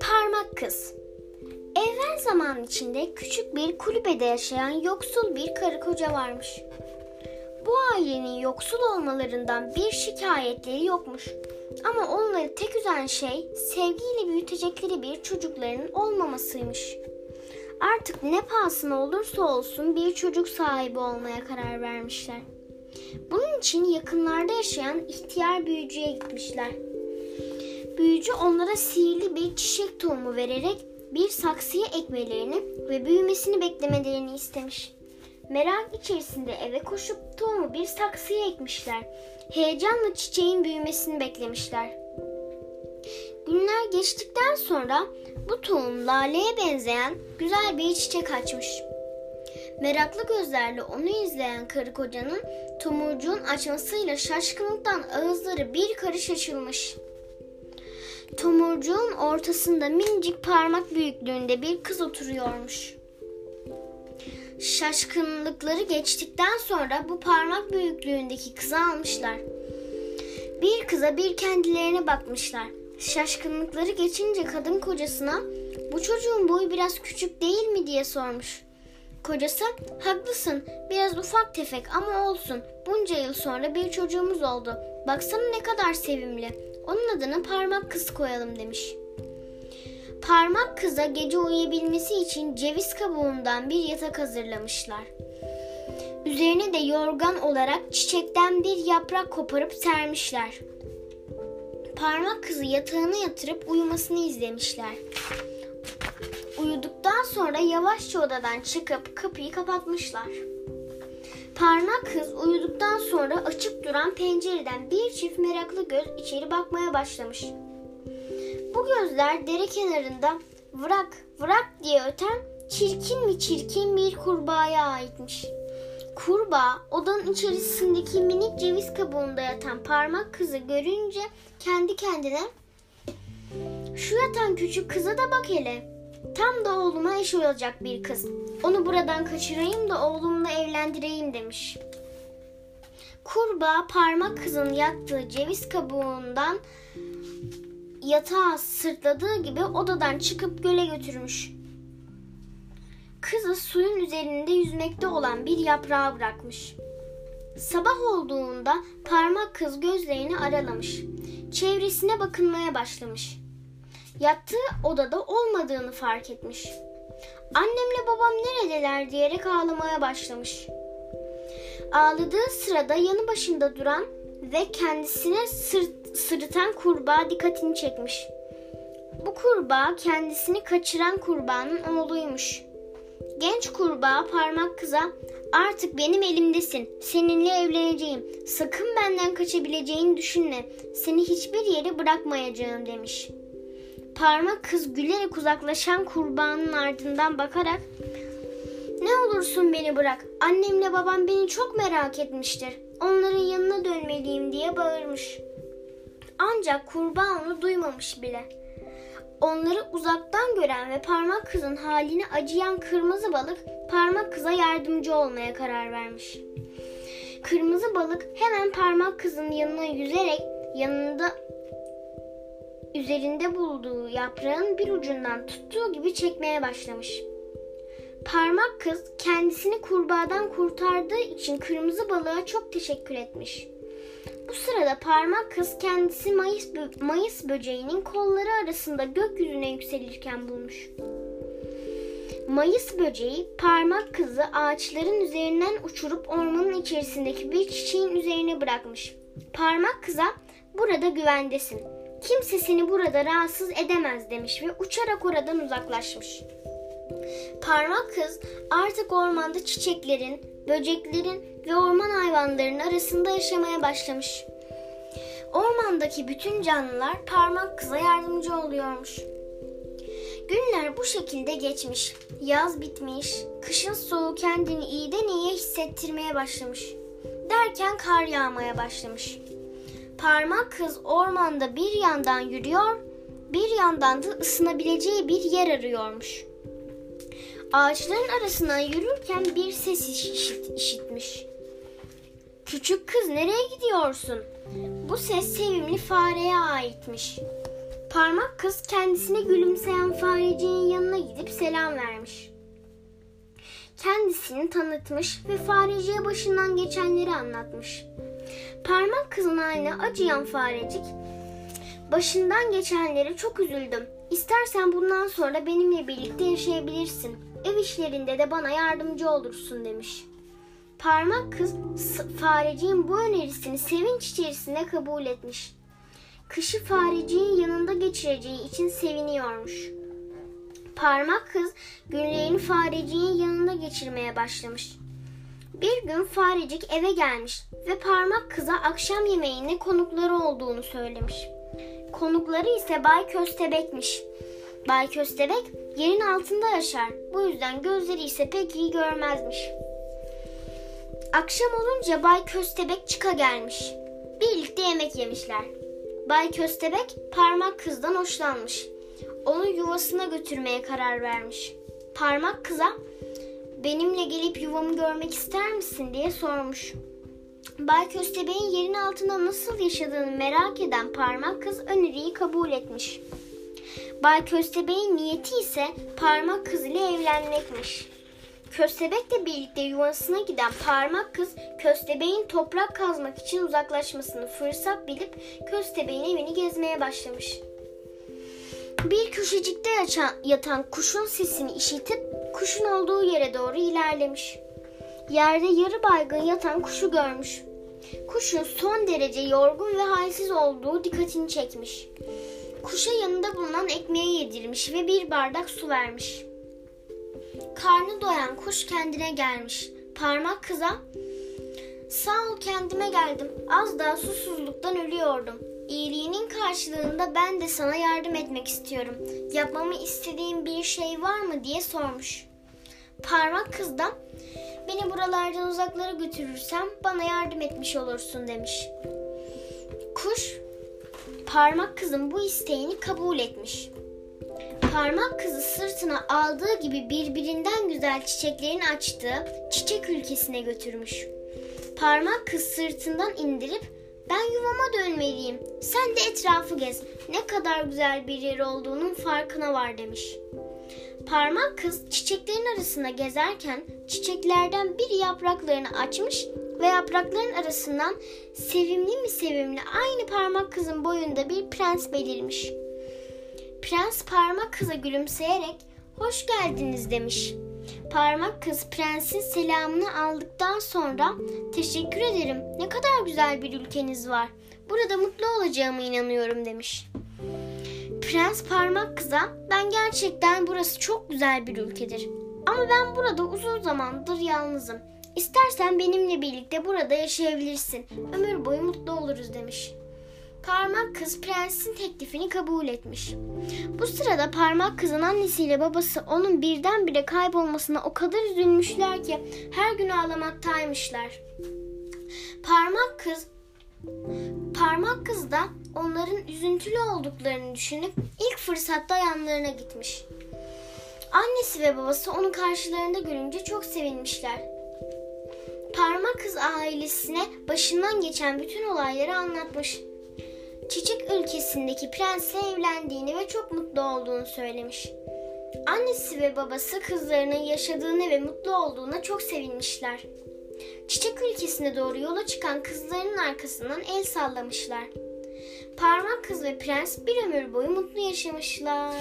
Parmak Kız Evvel zaman içinde küçük bir kulübede yaşayan yoksul bir karı koca varmış. Bu ailenin yoksul olmalarından bir şikayetleri yokmuş. Ama onları tek üzen şey sevgiyle büyütecekleri bir çocuklarının olmamasıymış. Artık ne pahasına olursa olsun bir çocuk sahibi olmaya karar vermişler. Bunun için yakınlarda yaşayan ihtiyar büyücüye gitmişler. Büyücü onlara sihirli bir çiçek tohumu vererek bir saksıya ekmelerini ve büyümesini beklemelerini istemiş. Merak içerisinde eve koşup tohumu bir saksıya ekmişler. Heyecanla çiçeğin büyümesini beklemişler. Günler geçtikten sonra bu tohum laleye benzeyen güzel bir çiçek açmış. Meraklı gözlerle onu izleyen karı kocanın tomurcuğun açmasıyla şaşkınlıktan ağızları bir karış açılmış. Tomurcuğun ortasında minicik parmak büyüklüğünde bir kız oturuyormuş. Şaşkınlıkları geçtikten sonra bu parmak büyüklüğündeki kızı almışlar. Bir kıza bir kendilerine bakmışlar. Şaşkınlıkları geçince kadın kocasına bu çocuğun boyu biraz küçük değil mi diye sormuş. Kocası haklısın biraz ufak tefek ama olsun bunca yıl sonra bir çocuğumuz oldu. Baksana ne kadar sevimli. Onun adını parmak kız koyalım demiş. Parmak kıza gece uyuyabilmesi için ceviz kabuğundan bir yatak hazırlamışlar. Üzerine de yorgan olarak çiçekten bir yaprak koparıp sermişler. Parmak kızı yatağına yatırıp uyumasını izlemişler. Uyuduktan sonra yavaşça odadan çıkıp kapıyı kapatmışlar. Parmak kız uyuduktan sonra açık duran pencereden bir çift meraklı göz içeri bakmaya başlamış. Bu gözler dere kenarında vırak vırak diye öten çirkin mi çirkin bir kurbağaya aitmiş. Kurbağa odanın içerisindeki minik ceviz kabuğunda yatan parmak kızı görünce kendi kendine şu yatan küçük kıza da bak hele. Tam da oğluma eş olacak bir kız. Onu buradan kaçırayım da oğlumla evlendireyim demiş. Kurbağa parmak kızın yattığı ceviz kabuğundan yatağa sırtladığı gibi odadan çıkıp göle götürmüş. Kızı suyun üzerinde yüzmekte olan bir yaprağa bırakmış. Sabah olduğunda parmak kız gözlerini aralamış. Çevresine bakınmaya başlamış. Yattığı odada olmadığını fark etmiş. Annemle babam neredeler diyerek ağlamaya başlamış. Ağladığı sırada yanı başında duran ve kendisine sırt, sırıtan kurbağa dikkatini çekmiş. Bu kurbağa kendisini kaçıran kurbağanın oğluymuş. Genç kurbağa parmak kıza artık benim elimdesin. Seninle evleneceğim. Sakın benden kaçabileceğini düşünme. Seni hiçbir yere bırakmayacağım demiş. Parmak kız gülerek uzaklaşan kurbağanın ardından bakarak ne olursun beni bırak. Annemle babam beni çok merak etmiştir. Onların yanına dönmeliyim diye bağırmış. Ancak kurbağa onu duymamış bile. Onları uzaktan gören ve parmak kızın haline acıyan kırmızı balık parmak kıza yardımcı olmaya karar vermiş. Kırmızı balık hemen parmak kızın yanına yüzerek yanında üzerinde bulduğu yaprağın bir ucundan tuttuğu gibi çekmeye başlamış. Parmak kız kendisini kurbağadan kurtardığı için kırmızı balığa çok teşekkür etmiş. Bu sırada parmak kız kendisi Mayıs, bö- Mayıs böceğinin kolları arasında gökyüzüne yükselirken bulmuş. Mayıs böceği parmak kızı ağaçların üzerinden uçurup ormanın içerisindeki bir çiçeğin üzerine bırakmış. Parmak kıza burada güvendesin. Kimse seni burada rahatsız edemez demiş ve uçarak oradan uzaklaşmış. Parmak kız artık ormanda çiçeklerin, böceklerin ve orman hayvanlarının arasında yaşamaya başlamış. Ormandaki bütün canlılar parmak kıza yardımcı oluyormuş. Günler bu şekilde geçmiş. Yaz bitmiş. Kışın soğuğu kendini iyiden iyiye hissettirmeye başlamış. Derken kar yağmaya başlamış. Parmak kız ormanda bir yandan yürüyor, bir yandan da ısınabileceği bir yer arıyormuş. Ağaçların arasından yürürken bir ses işit, işitmiş. Küçük kız nereye gidiyorsun? Bu ses sevimli fareye aitmiş. Parmak kız kendisine gülümseyen fareciğin yanına gidip selam vermiş. Kendisini tanıtmış ve fareciye başından geçenleri anlatmış. Parmak kızın haline acıyan farecik, başından geçenlere çok üzüldüm. İstersen bundan sonra benimle birlikte yaşayabilirsin. Ev işlerinde de bana yardımcı olursun demiş. Parmak kız fareciğin bu önerisini sevinç içerisinde kabul etmiş. Kışı fareciğin yanında geçireceği için seviniyormuş. Parmak kız günlerini fareciğin yanında geçirmeye başlamış. Bir gün farecik eve gelmiş ve parmak kıza akşam yemeğinde konukları olduğunu söylemiş. Konukları ise Bay Köstebek'miş. Bay Köstebek yerin altında yaşar. Bu yüzden gözleri ise pek iyi görmezmiş. Akşam olunca Bay Köstebek çıka gelmiş. Birlikte yemek yemişler. Bay Köstebek parmak kızdan hoşlanmış. Onu yuvasına götürmeye karar vermiş. Parmak kıza benimle gelip yuvamı görmek ister misin diye sormuş. Bay Köstebek'in yerin altında nasıl yaşadığını merak eden parmak kız öneriyi kabul etmiş. Bay Köstebek'in niyeti ise parmak kız ile evlenmekmiş. Köstebekle birlikte yuvasına giden parmak kız köstebeğin toprak kazmak için uzaklaşmasını fırsat bilip köstebeğin evini gezmeye başlamış. Bir köşecikte yatan kuşun sesini işitip kuşun olduğu yere doğru ilerlemiş. Yerde yarı baygın yatan kuşu görmüş. Kuşun son derece yorgun ve halsiz olduğu dikkatini çekmiş. Kuşa yanında bulunan ekmeği yedirmiş ve bir bardak su vermiş. Karnı doyan kuş kendine gelmiş. Parmak kıza Sağ ol kendime geldim. Az daha susuzluktan ölüyordum. İyiliğinin karşılığında ben de sana yardım etmek istiyorum. Yapmamı istediğin bir şey var mı diye sormuş. Parmak kız da beni buralardan uzaklara götürürsem bana yardım etmiş olursun demiş. Kuş parmak kızın bu isteğini kabul etmiş. Parmak kızı sırtına aldığı gibi birbirinden güzel çiçeklerin açtığı çiçek ülkesine götürmüş. Parmak kız sırtından indirip ben yuvama dönmeliyim. Sen de etrafı gez. Ne kadar güzel bir yer olduğunun farkına var demiş. Parmak kız çiçeklerin arasında gezerken çiçeklerden bir yapraklarını açmış ve yaprakların arasından sevimli mi sevimli aynı parmak kızın boyunda bir prens belirmiş. Prens parmak kıza gülümseyerek hoş geldiniz demiş. Parmak kız prensin selamını aldıktan sonra teşekkür ederim ne kadar güzel bir ülkeniz var. Burada mutlu olacağıma inanıyorum demiş. Prens parmak kıza ben gerçekten burası çok güzel bir ülkedir. Ama ben burada uzun zamandır yalnızım. İstersen benimle birlikte burada yaşayabilirsin. Ömür boyu mutlu oluruz demiş. Parmak kız prensin teklifini kabul etmiş. Bu sırada parmak kızın annesiyle babası onun birdenbire kaybolmasına o kadar üzülmüşler ki her gün ağlamaktaymışlar. Parmak kız Parmak kız da onların üzüntülü olduklarını düşünüp ilk fırsatta yanlarına gitmiş. Annesi ve babası onu karşılarında görünce çok sevinmişler. Parmak kız ailesine başından geçen bütün olayları anlatmış. Çiçek ülkesindeki prensle evlendiğini ve çok mutlu olduğunu söylemiş. Annesi ve babası kızlarının yaşadığını ve mutlu olduğuna çok sevinmişler. Çiçek ülkesine doğru yola çıkan kızlarının arkasından el sallamışlar. Parmak kız ve prens bir ömür boyu mutlu yaşamışlar.